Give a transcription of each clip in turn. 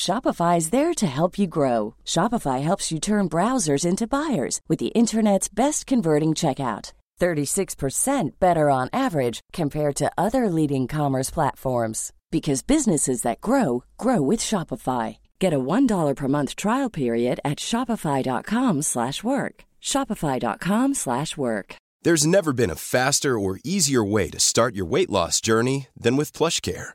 Shopify is there to help you grow. Shopify helps you turn browsers into buyers with the internet's best converting checkout. 36% better on average compared to other leading commerce platforms because businesses that grow grow with Shopify. Get a $1 per month trial period at shopify.com/work. shopify.com/work. There's never been a faster or easier way to start your weight loss journey than with PlushCare.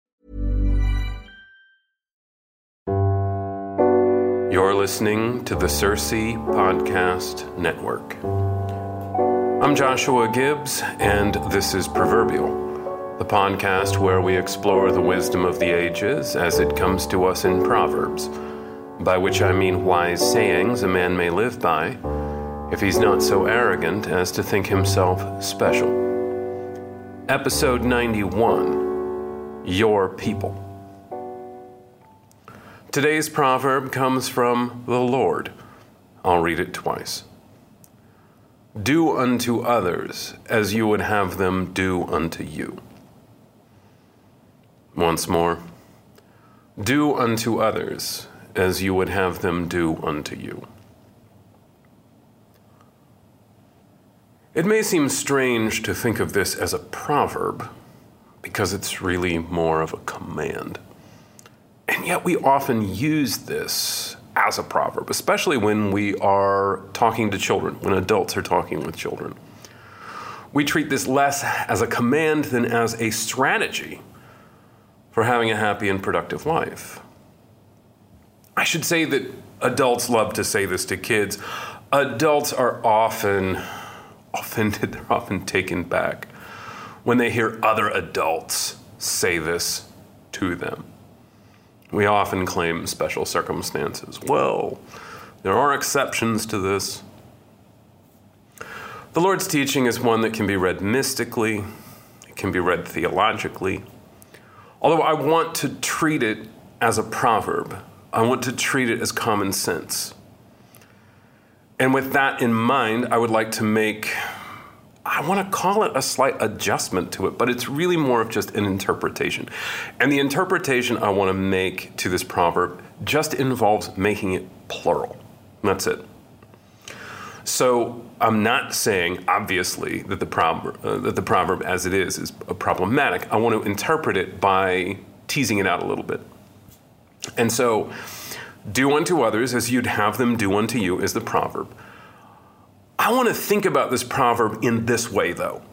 You're listening to the Circe Podcast Network. I'm Joshua Gibbs, and this is Proverbial, the podcast where we explore the wisdom of the ages as it comes to us in Proverbs, by which I mean wise sayings a man may live by if he's not so arrogant as to think himself special. Episode 91 Your People. Today's proverb comes from the Lord. I'll read it twice. Do unto others as you would have them do unto you. Once more. Do unto others as you would have them do unto you. It may seem strange to think of this as a proverb because it's really more of a command. And yet, we often use this as a proverb, especially when we are talking to children, when adults are talking with children. We treat this less as a command than as a strategy for having a happy and productive life. I should say that adults love to say this to kids. Adults are often offended, they're often taken back when they hear other adults say this to them. We often claim special circumstances. Well, there are exceptions to this. The Lord's teaching is one that can be read mystically, it can be read theologically. Although I want to treat it as a proverb, I want to treat it as common sense. And with that in mind, I would like to make I want to call it a slight adjustment to it, but it's really more of just an interpretation. And the interpretation I want to make to this proverb just involves making it plural. That's it. So I'm not saying, obviously, that the proverb, uh, that the proverb as it is is problematic. I want to interpret it by teasing it out a little bit. And so, do unto others as you'd have them do unto you is the proverb. I want to think about this proverb in this way, though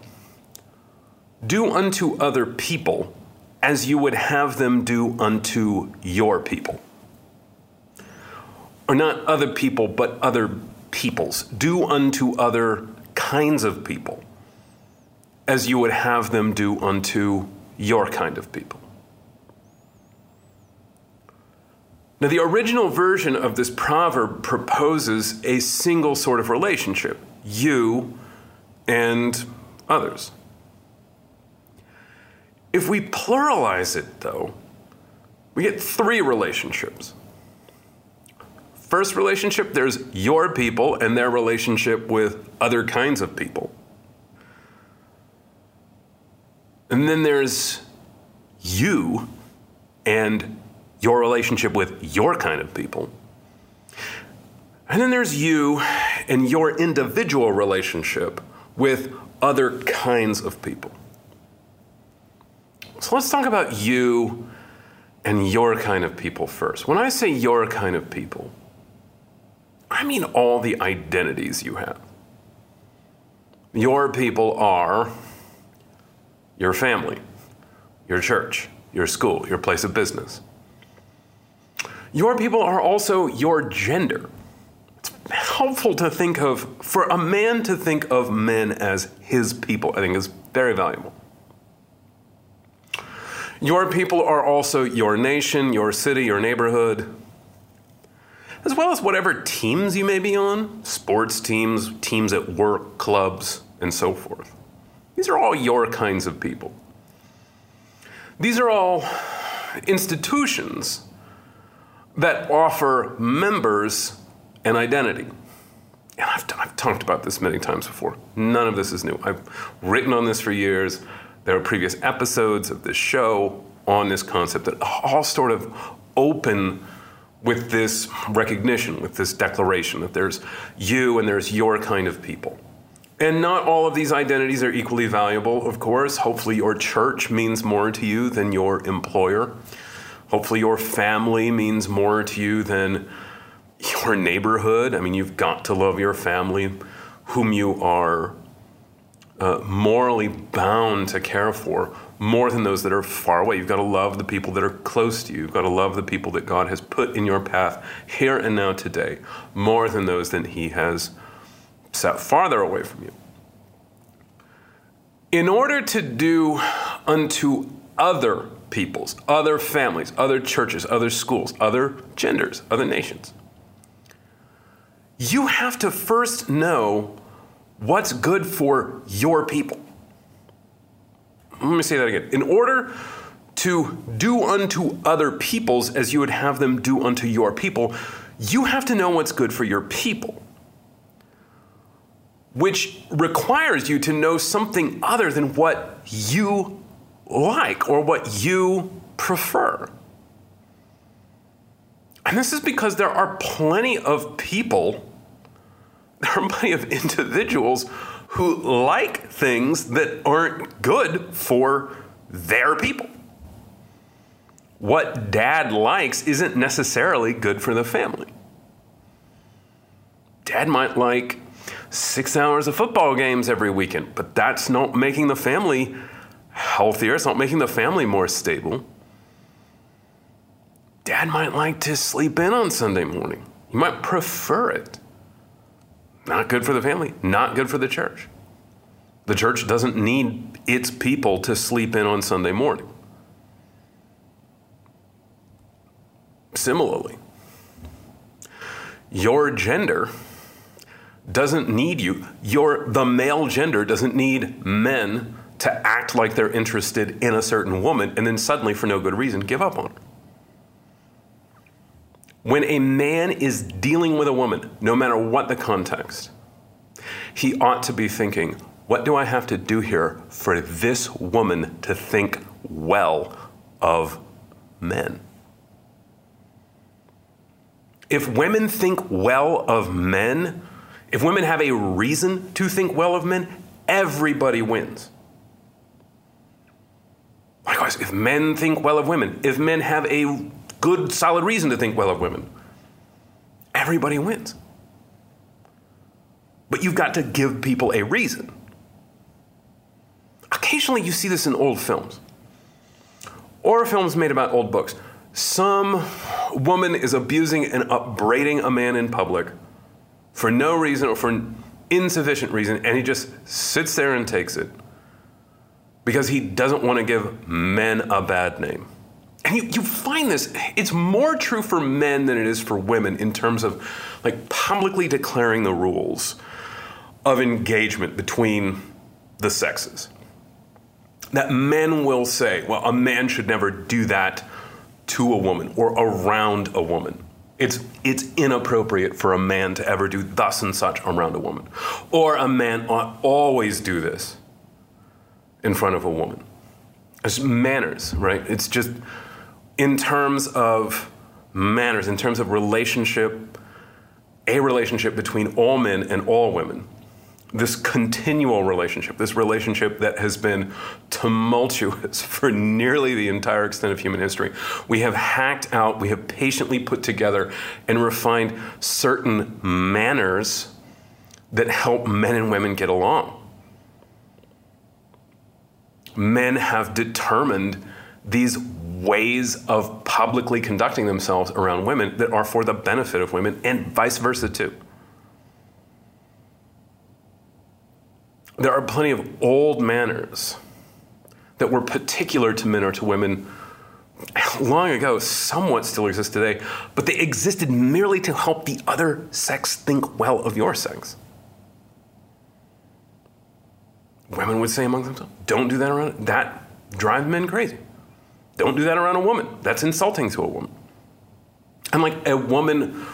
do unto other people as you would have them do unto your people. Or not other people, but other peoples. Do unto other kinds of people as you would have them do unto your kind of people. Now, the original version of this proverb proposes a single sort of relationship you and others. If we pluralize it, though, we get three relationships. First relationship, there's your people and their relationship with other kinds of people. And then there's you and your relationship with your kind of people. And then there's you and your individual relationship with other kinds of people. So let's talk about you and your kind of people first. When I say your kind of people, I mean all the identities you have. Your people are your family, your church, your school, your place of business. Your people are also your gender. It's helpful to think of, for a man to think of men as his people, I think is very valuable. Your people are also your nation, your city, your neighborhood, as well as whatever teams you may be on sports teams, teams at work, clubs, and so forth. These are all your kinds of people. These are all institutions that offer members an identity. And I've, I've talked about this many times before. None of this is new. I've written on this for years. There are previous episodes of this show on this concept that all sort of open with this recognition, with this declaration that there's you and there's your kind of people. And not all of these identities are equally valuable, of course. Hopefully, your church means more to you than your employer. Hopefully, your family means more to you than your neighborhood. I mean, you've got to love your family, whom you are uh, morally bound to care for, more than those that are far away. You've got to love the people that are close to you. You've got to love the people that God has put in your path here and now today, more than those that He has set farther away from you. In order to do unto other peoples, other families, other churches, other schools, other genders, other nations, you have to first know what's good for your people. Let me say that again. In order to do unto other peoples as you would have them do unto your people, you have to know what's good for your people, which requires you to know something other than what you like or what you prefer. And this is because there are plenty of people, there are plenty of individuals who like things that aren't good for their people. What dad likes isn't necessarily good for the family. Dad might like six hours of football games every weekend, but that's not making the family healthier. It's not making the family more stable. Dad might like to sleep in on Sunday morning. You might prefer it. Not good for the family, not good for the church. The church doesn't need its people to sleep in on Sunday morning. Similarly, your gender doesn't need you. Your the male gender doesn't need men to act like they're interested in a certain woman and then suddenly for no good reason give up on her. When a man is dealing with a woman, no matter what the context, he ought to be thinking, what do I have to do here for this woman to think well of men? If women think well of men, if women have a reason to think well of men, everybody wins. Likewise, if men think well of women, if men have a good, solid reason to think well of women. Everybody wins. But you've got to give people a reason. Occasionally, you see this in old films or films made about old books. Some woman is abusing and upbraiding a man in public for no reason or for insufficient reason, and he just sits there and takes it because he doesn't want to give men a bad name. And you, you find this, it's more true for men than it is for women in terms of like publicly declaring the rules of engagement between the sexes. That men will say, well, a man should never do that to a woman or around a woman. It's, it's inappropriate for a man to ever do thus and such around a woman. Or a man ought always do this in front of a woman. It's manners, right? It's just in terms of manners, in terms of relationship, a relationship between all men and all women this continual relationship, this relationship that has been tumultuous for nearly the entire extent of human history. We have hacked out, we have patiently put together and refined certain manners that help men and women get along. Men have determined these ways of publicly conducting themselves around women that are for the benefit of women and vice versa, too. there are plenty of old manners that were particular to men or to women long ago, somewhat still exist today, but they existed merely to help the other sex think well of your sex. Women would say among themselves, don't do that around, that drives men crazy. Don't do that around a woman. That's insulting to a woman. And like a woman,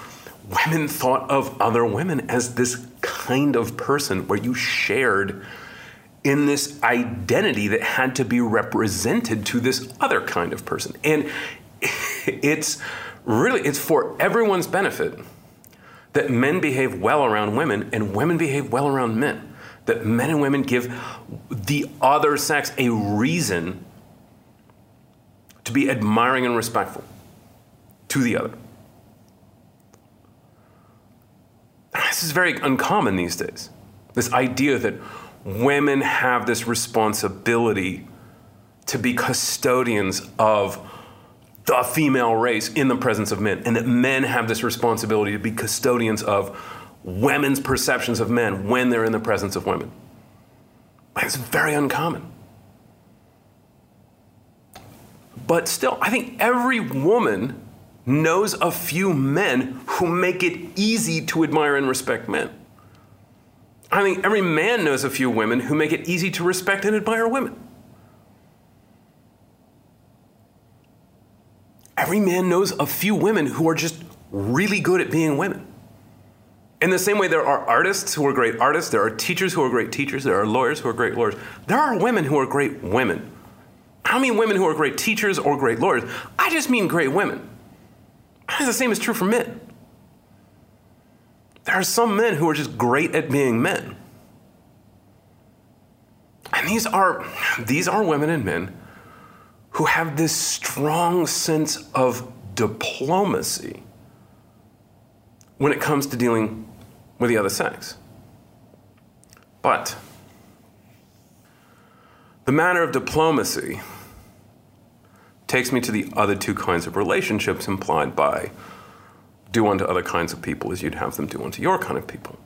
women thought of other women as this kind of person where you shared in this identity that had to be represented to this other kind of person. And it's really it's for everyone's benefit that men behave well around women and women behave well around men. That men and women give the other sex a reason to be admiring and respectful to the other. This is very uncommon these days. This idea that women have this responsibility to be custodians of the female race in the presence of men, and that men have this responsibility to be custodians of women's perceptions of men when they're in the presence of women. It's very uncommon. But still, I think every woman knows a few men who make it easy to admire and respect men. I think every man knows a few women who make it easy to respect and admire women. Every man knows a few women who are just really good at being women. In the same way, there are artists who are great artists, there are teachers who are great teachers, there are lawyers who are great lawyers. There are women who are great women. I don't mean women who are great teachers or great lawyers, I just mean great women. The same is true for men. There are some men who are just great at being men. And these are, these are women and men who have this strong sense of diplomacy when it comes to dealing with the other sex. But the matter of diplomacy takes me to the other two kinds of relationships implied by do unto other kinds of people as you'd have them do unto your kind of people.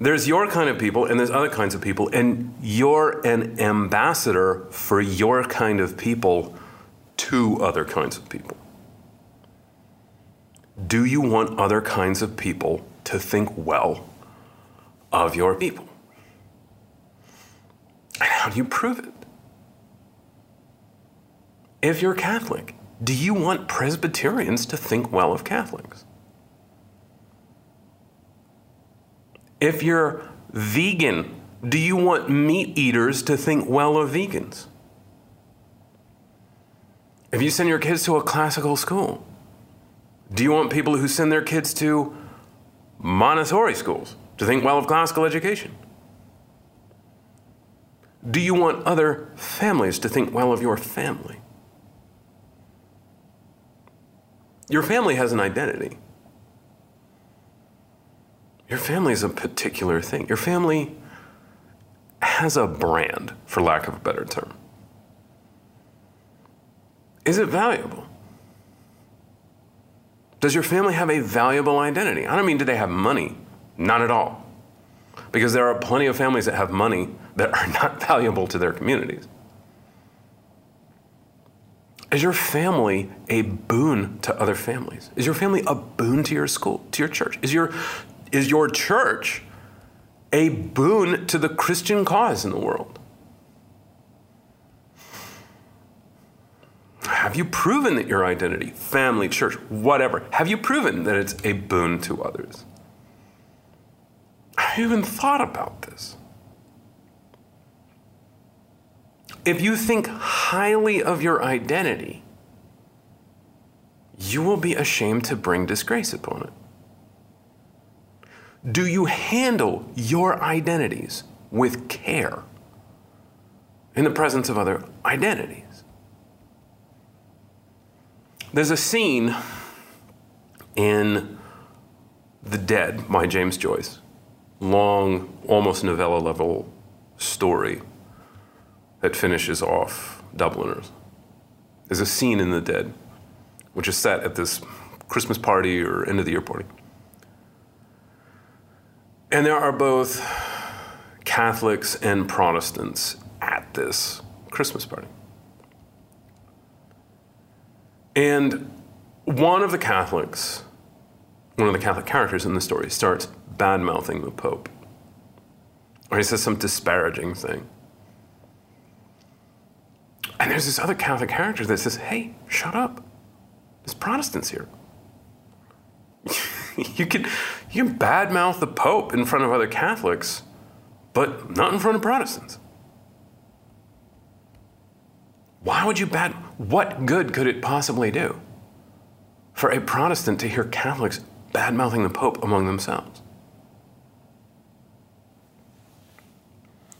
There's your kind of people and there's other kinds of people, and you're an ambassador for your kind of people to other kinds of people. Do you want other kinds of people to think well of your people? And how do you prove it? If you're Catholic, do you want Presbyterians to think well of Catholics? If you're vegan, do you want meat eaters to think well of vegans? If you send your kids to a classical school, do you want people who send their kids to Montessori schools to think well of classical education? Do you want other families to think well of your family? Your family has an identity. Your family is a particular thing. Your family has a brand, for lack of a better term. Is it valuable? Does your family have a valuable identity? I don't mean do they have money? Not at all. Because there are plenty of families that have money that are not valuable to their communities. Is your family a boon to other families? Is your family a boon to your school, to your church? Is your, is your church a boon to the Christian cause in the world? Have you proven that your identity, family, church, whatever, have you proven that it's a boon to others? Have you even thought about this? If you think highly of your identity, you will be ashamed to bring disgrace upon it. Do you handle your identities with care in the presence of other identities? There's a scene in The Dead by James Joyce, long, almost novella level story that finishes off Dubliners. There's a scene in The Dead, which is set at this Christmas party or end of the year party. And there are both Catholics and Protestants at this Christmas party. And one of the Catholics, one of the Catholic characters in the story, starts bad mouthing the Pope. Or he says some disparaging thing. And there's this other Catholic character that says, hey, shut up. There's Protestants here. you can you can badmouth the Pope in front of other Catholics, but not in front of Protestants. Why would you bad? What good could it possibly do for a Protestant to hear Catholics bad mouthing the Pope among themselves?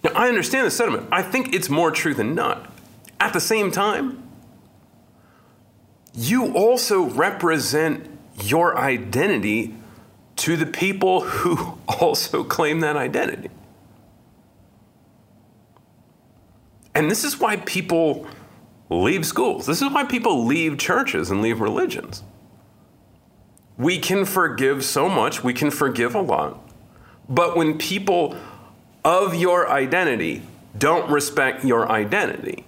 Now, I understand the sentiment. I think it's more true than not. At the same time, you also represent your identity to the people who also claim that identity. And this is why people leave schools. This is why people leave churches and leave religions. We can forgive so much, we can forgive a lot. But when people of your identity don't respect your identity,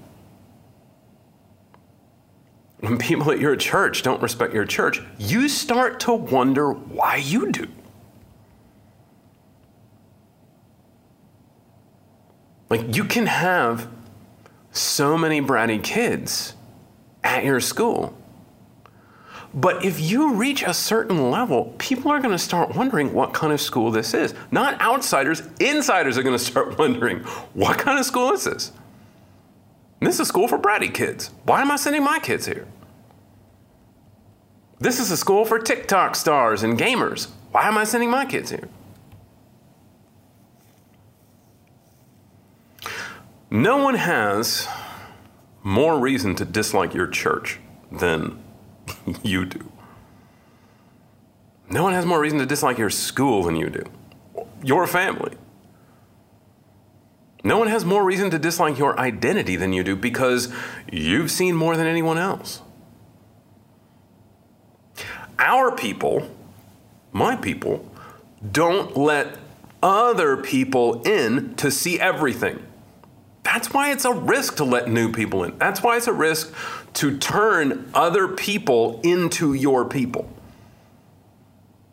when people at your church don't respect your church, you start to wonder why you do. Like, you can have so many bratty kids at your school. But if you reach a certain level, people are going to start wondering what kind of school this is. Not outsiders, insiders are going to start wondering what kind of school is this? This is a school for bratty kids. Why am I sending my kids here? This is a school for TikTok stars and gamers. Why am I sending my kids here? No one has more reason to dislike your church than you do. No one has more reason to dislike your school than you do, your family. No one has more reason to dislike your identity than you do because you've seen more than anyone else. Our people, my people, don't let other people in to see everything. That's why it's a risk to let new people in. That's why it's a risk to turn other people into your people.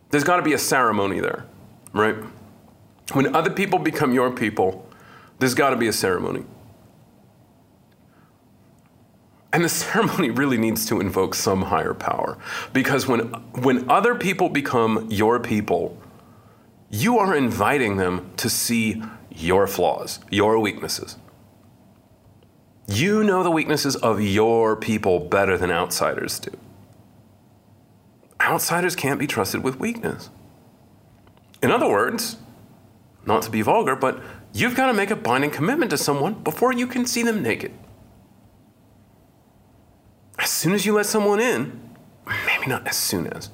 There's got to be a ceremony there, right? When other people become your people, there's got to be a ceremony. And the ceremony really needs to invoke some higher power. Because when, when other people become your people, you are inviting them to see your flaws, your weaknesses. You know the weaknesses of your people better than outsiders do. Outsiders can't be trusted with weakness. In other words, not to be vulgar, but you've got to make a binding commitment to someone before you can see them naked. As soon as you let someone in, maybe not as soon as,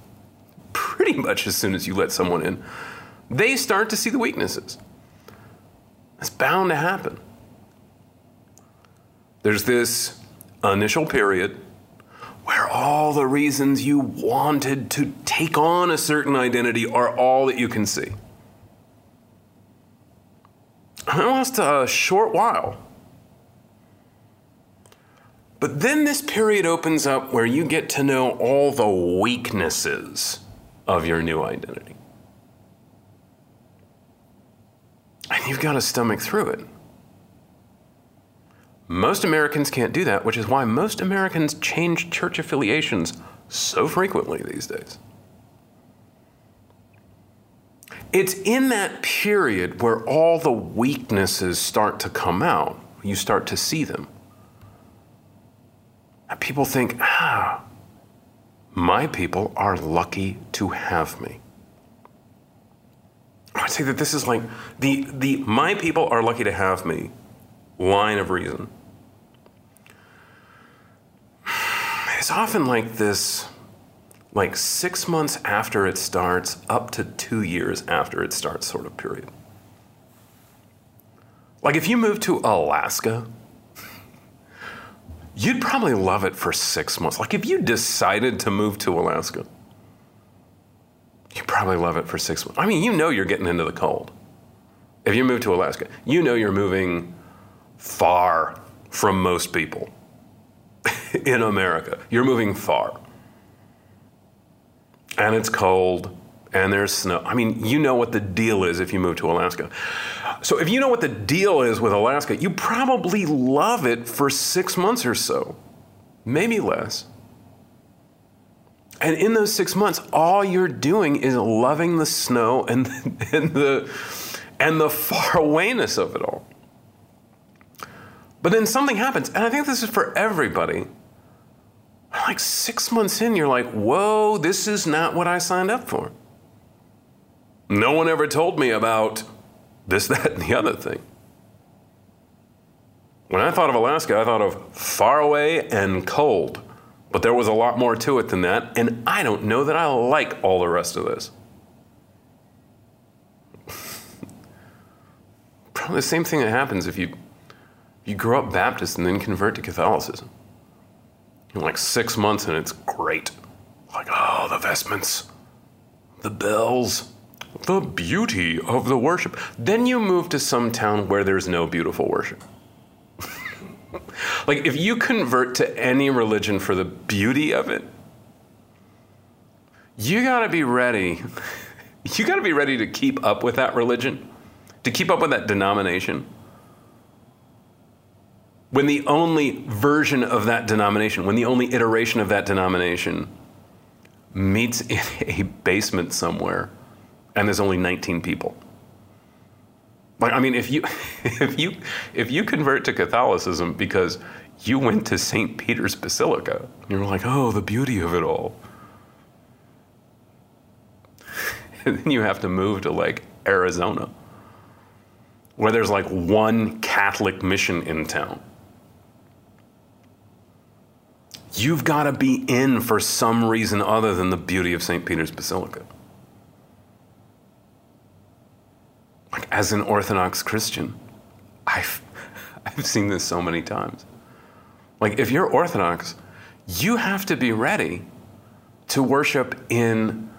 pretty much as soon as you let someone in, they start to see the weaknesses. It's bound to happen. There's this initial period where all the reasons you wanted to take on a certain identity are all that you can see. And it lasts a short while. But then this period opens up where you get to know all the weaknesses of your new identity. And you've got to stomach through it. Most Americans can't do that, which is why most Americans change church affiliations so frequently these days. It's in that period where all the weaknesses start to come out. You start to see them. And people think, ah, my people are lucky to have me. I'd say that this is like the, the my people are lucky to have me line of reason. It's often like this like six months after it starts, up to two years after it starts, sort of period. Like if you move to Alaska, you'd probably love it for six months. Like if you decided to move to Alaska, you probably love it for six months. I mean, you know you're getting into the cold. If you move to Alaska, you know you're moving far from most people in America. You're moving far and it's cold and there's snow. I mean, you know what the deal is if you move to Alaska. So, if you know what the deal is with Alaska, you probably love it for six months or so, maybe less. And in those six months, all you're doing is loving the snow and, and the and the farawayness of it all. But then something happens, and I think this is for everybody like six months in, you're like, whoa, this is not what I signed up for. No one ever told me about this, that, and the other thing. When I thought of Alaska, I thought of far away and cold. But there was a lot more to it than that, and I don't know that I like all the rest of this. Probably the same thing that happens if you, you grow up Baptist and then convert to Catholicism in like six months and it's great. Like, oh, the vestments, the bells, the beauty of the worship. Then you move to some town where there's no beautiful worship. like, if you convert to any religion for the beauty of it, you gotta be ready. you gotta be ready to keep up with that religion, to keep up with that denomination when the only version of that denomination, when the only iteration of that denomination meets in a basement somewhere and there's only 19 people. Like I mean if you if you if you convert to Catholicism because you went to St. Peter's Basilica, you're like, "Oh, the beauty of it all." And then you have to move to like Arizona where there's like one Catholic mission in town you've got to be in for some reason other than the beauty of St. Peter's Basilica. Like, as an Orthodox Christian, I've, I've seen this so many times. Like, if you're Orthodox, you have to be ready to worship in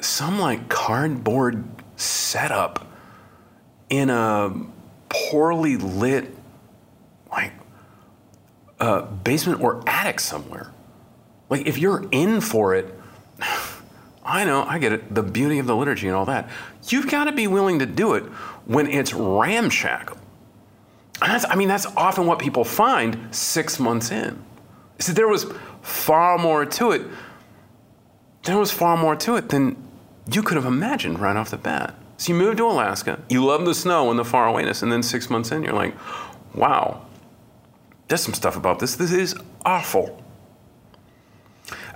some like cardboard setup in a poorly lit, like uh, basement or attic somewhere. Like if you're in for it, I know, I get it, the beauty of the liturgy and all that. You've got to be willing to do it when it's ramshackle. I mean, that's often what people find six months in. So there was far more to it. There was far more to it than you could have imagined right off the bat. So you move to Alaska, you love the snow and the farawayness, and then six months in, you're like, wow, there's some stuff about this. This is awful.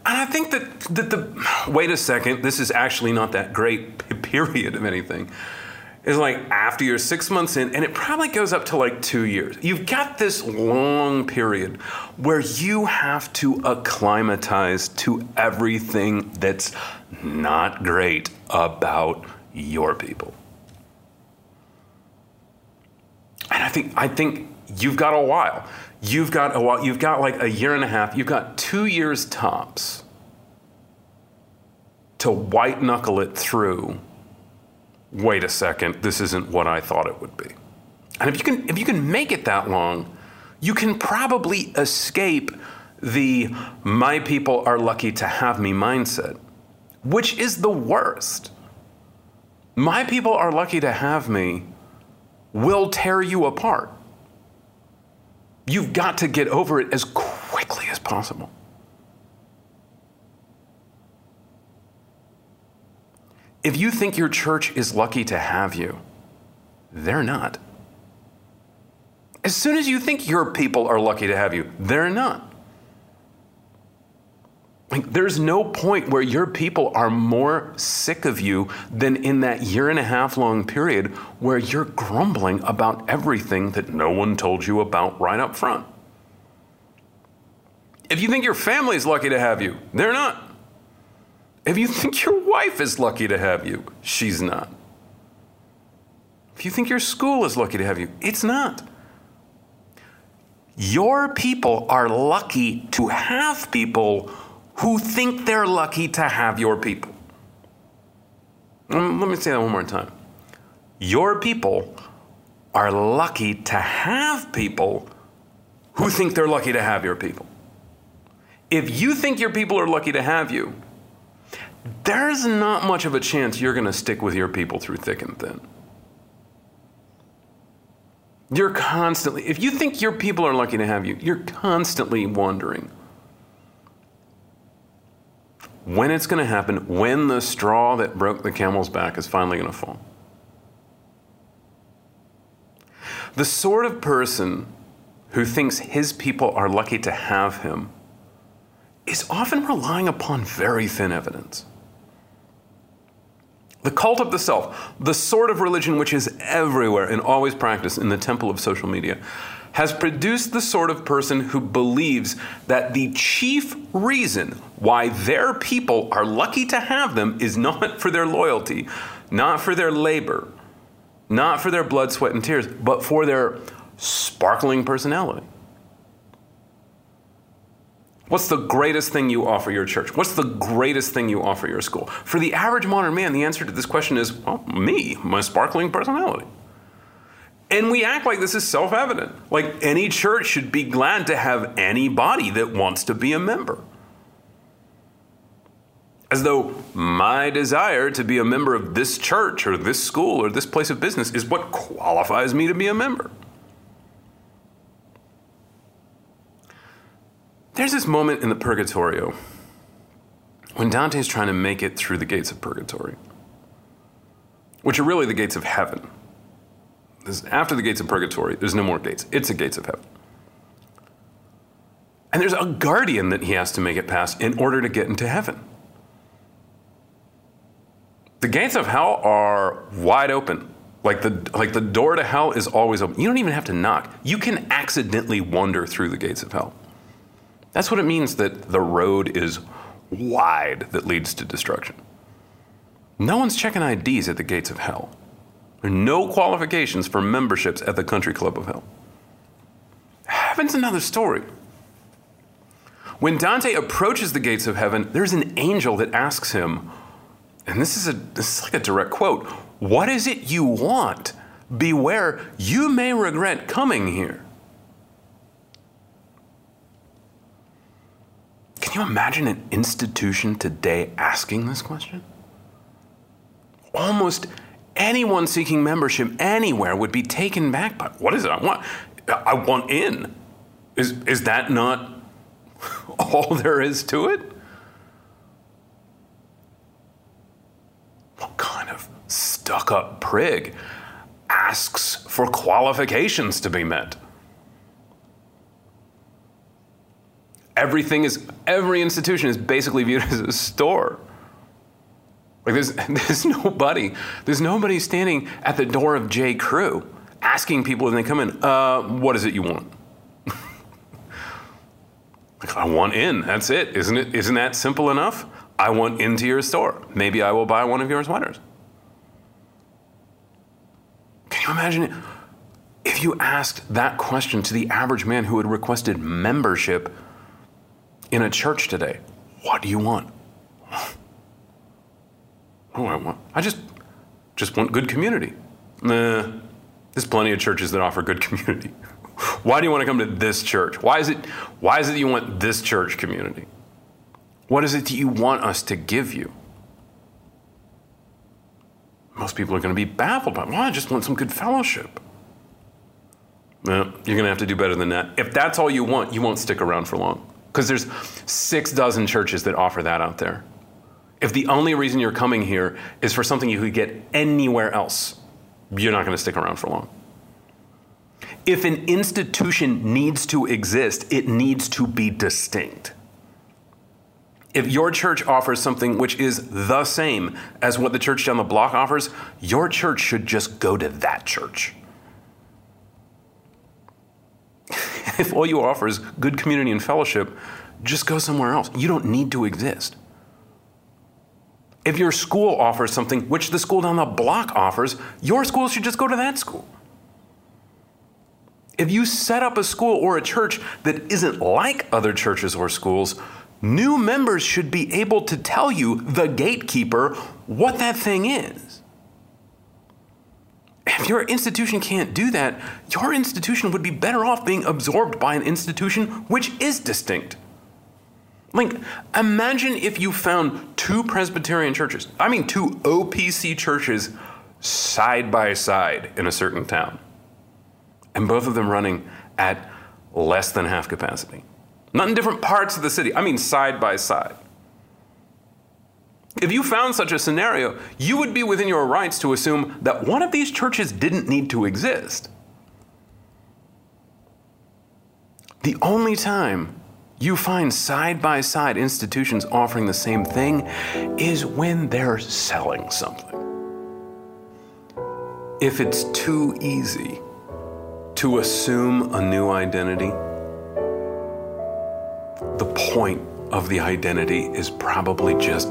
And I think that, that the, wait a second, this is actually not that great, period of anything. Is like after you're six months in, and it probably goes up to like two years. You've got this long period where you have to acclimatize to everything that's not great about your people. And I think I think you've got a while you've got a while, you've got like a year and a half, you've got two years tops to white knuckle it through. Wait a second, this isn't what I thought it would be. And if you can if you can make it that long, you can probably escape the my people are lucky to have me mindset, which is the worst. My people are lucky to have me will tear you apart You've got to get over it as quickly as possible. If you think your church is lucky to have you, they're not. As soon as you think your people are lucky to have you, they're not. Like, there's no point where your people are more sick of you than in that year and a half long period where you're grumbling about everything that no one told you about right up front. If you think your family is lucky to have you, they're not. If you think your wife is lucky to have you, she's not. If you think your school is lucky to have you, it's not. Your people are lucky to have people who think they're lucky to have your people. Um, let me say that one more time. Your people are lucky to have people who think they're lucky to have your people. If you think your people are lucky to have you, there's not much of a chance you're going to stick with your people through thick and thin. You're constantly, if you think your people are lucky to have you, you're constantly wondering when it's going to happen, when the straw that broke the camel's back is finally going to fall. The sort of person who thinks his people are lucky to have him is often relying upon very thin evidence. The cult of the self, the sort of religion which is everywhere and always practiced in the temple of social media, has produced the sort of person who believes that the chief reason why their people are lucky to have them is not for their loyalty, not for their labor, not for their blood, sweat, and tears, but for their sparkling personality. What's the greatest thing you offer your church? What's the greatest thing you offer your school? For the average modern man, the answer to this question is well, me, my sparkling personality. And we act like this is self evident. Like any church should be glad to have anybody that wants to be a member. As though my desire to be a member of this church or this school or this place of business is what qualifies me to be a member. There's this moment in the Purgatorio when Dante is trying to make it through the gates of Purgatory, which are really the gates of heaven. After the gates of Purgatory, there's no more gates, it's the gates of heaven. And there's a guardian that he has to make it past in order to get into heaven. The gates of hell are wide open. Like the, like the door to hell is always open. You don't even have to knock. You can accidentally wander through the gates of hell. That's what it means that the road is wide that leads to destruction. No one's checking IDs at the gates of hell. No qualifications for memberships at the country club of hell. Heaven's another story. When Dante approaches the gates of heaven, there's an angel that asks him, and this is, a, this is like a direct quote What is it you want? Beware, you may regret coming here. Can you imagine an institution today asking this question? Almost anyone seeking membership anywhere would be taken back by what is it I want? I want in. Is, is that not all there is to it? What kind of stuck up prig asks for qualifications to be met? everything is every institution is basically viewed as a store. Like there's there's nobody there's nobody standing at the door of J. Crew asking people when they come in, uh, what is it you want? like I want in. That's it. Isn't it? Isn't that simple enough? I want into your store. Maybe I will buy one of your sweaters. Can you imagine it? If you asked that question to the average man who had requested membership in a church today, what do you want? What do I want? I just just want good community. Nah, there's plenty of churches that offer good community. why do you want to come to this church? Why is it why is it you want this church community? What is it that you want us to give you? Most people are going to be baffled by, well, I just want some good fellowship. Well, you're going to have to do better than that. If that's all you want, you won't stick around for long. Because there's six dozen churches that offer that out there. If the only reason you're coming here is for something you could get anywhere else, you're not going to stick around for long. If an institution needs to exist, it needs to be distinct. If your church offers something which is the same as what the church down the block offers, your church should just go to that church. if all you offer is good community and fellowship, just go somewhere else. You don't need to exist. If your school offers something which the school down the block offers, your school should just go to that school. If you set up a school or a church that isn't like other churches or schools, new members should be able to tell you, the gatekeeper, what that thing is. If your institution can't do that, your institution would be better off being absorbed by an institution which is distinct. Like, imagine if you found two Presbyterian churches, I mean, two OPC churches side by side in a certain town, and both of them running at less than half capacity. Not in different parts of the city, I mean, side by side. If you found such a scenario, you would be within your rights to assume that one of these churches didn't need to exist. The only time you find side by side institutions offering the same thing is when they're selling something. If it's too easy to assume a new identity, the point of the identity is probably just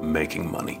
making money.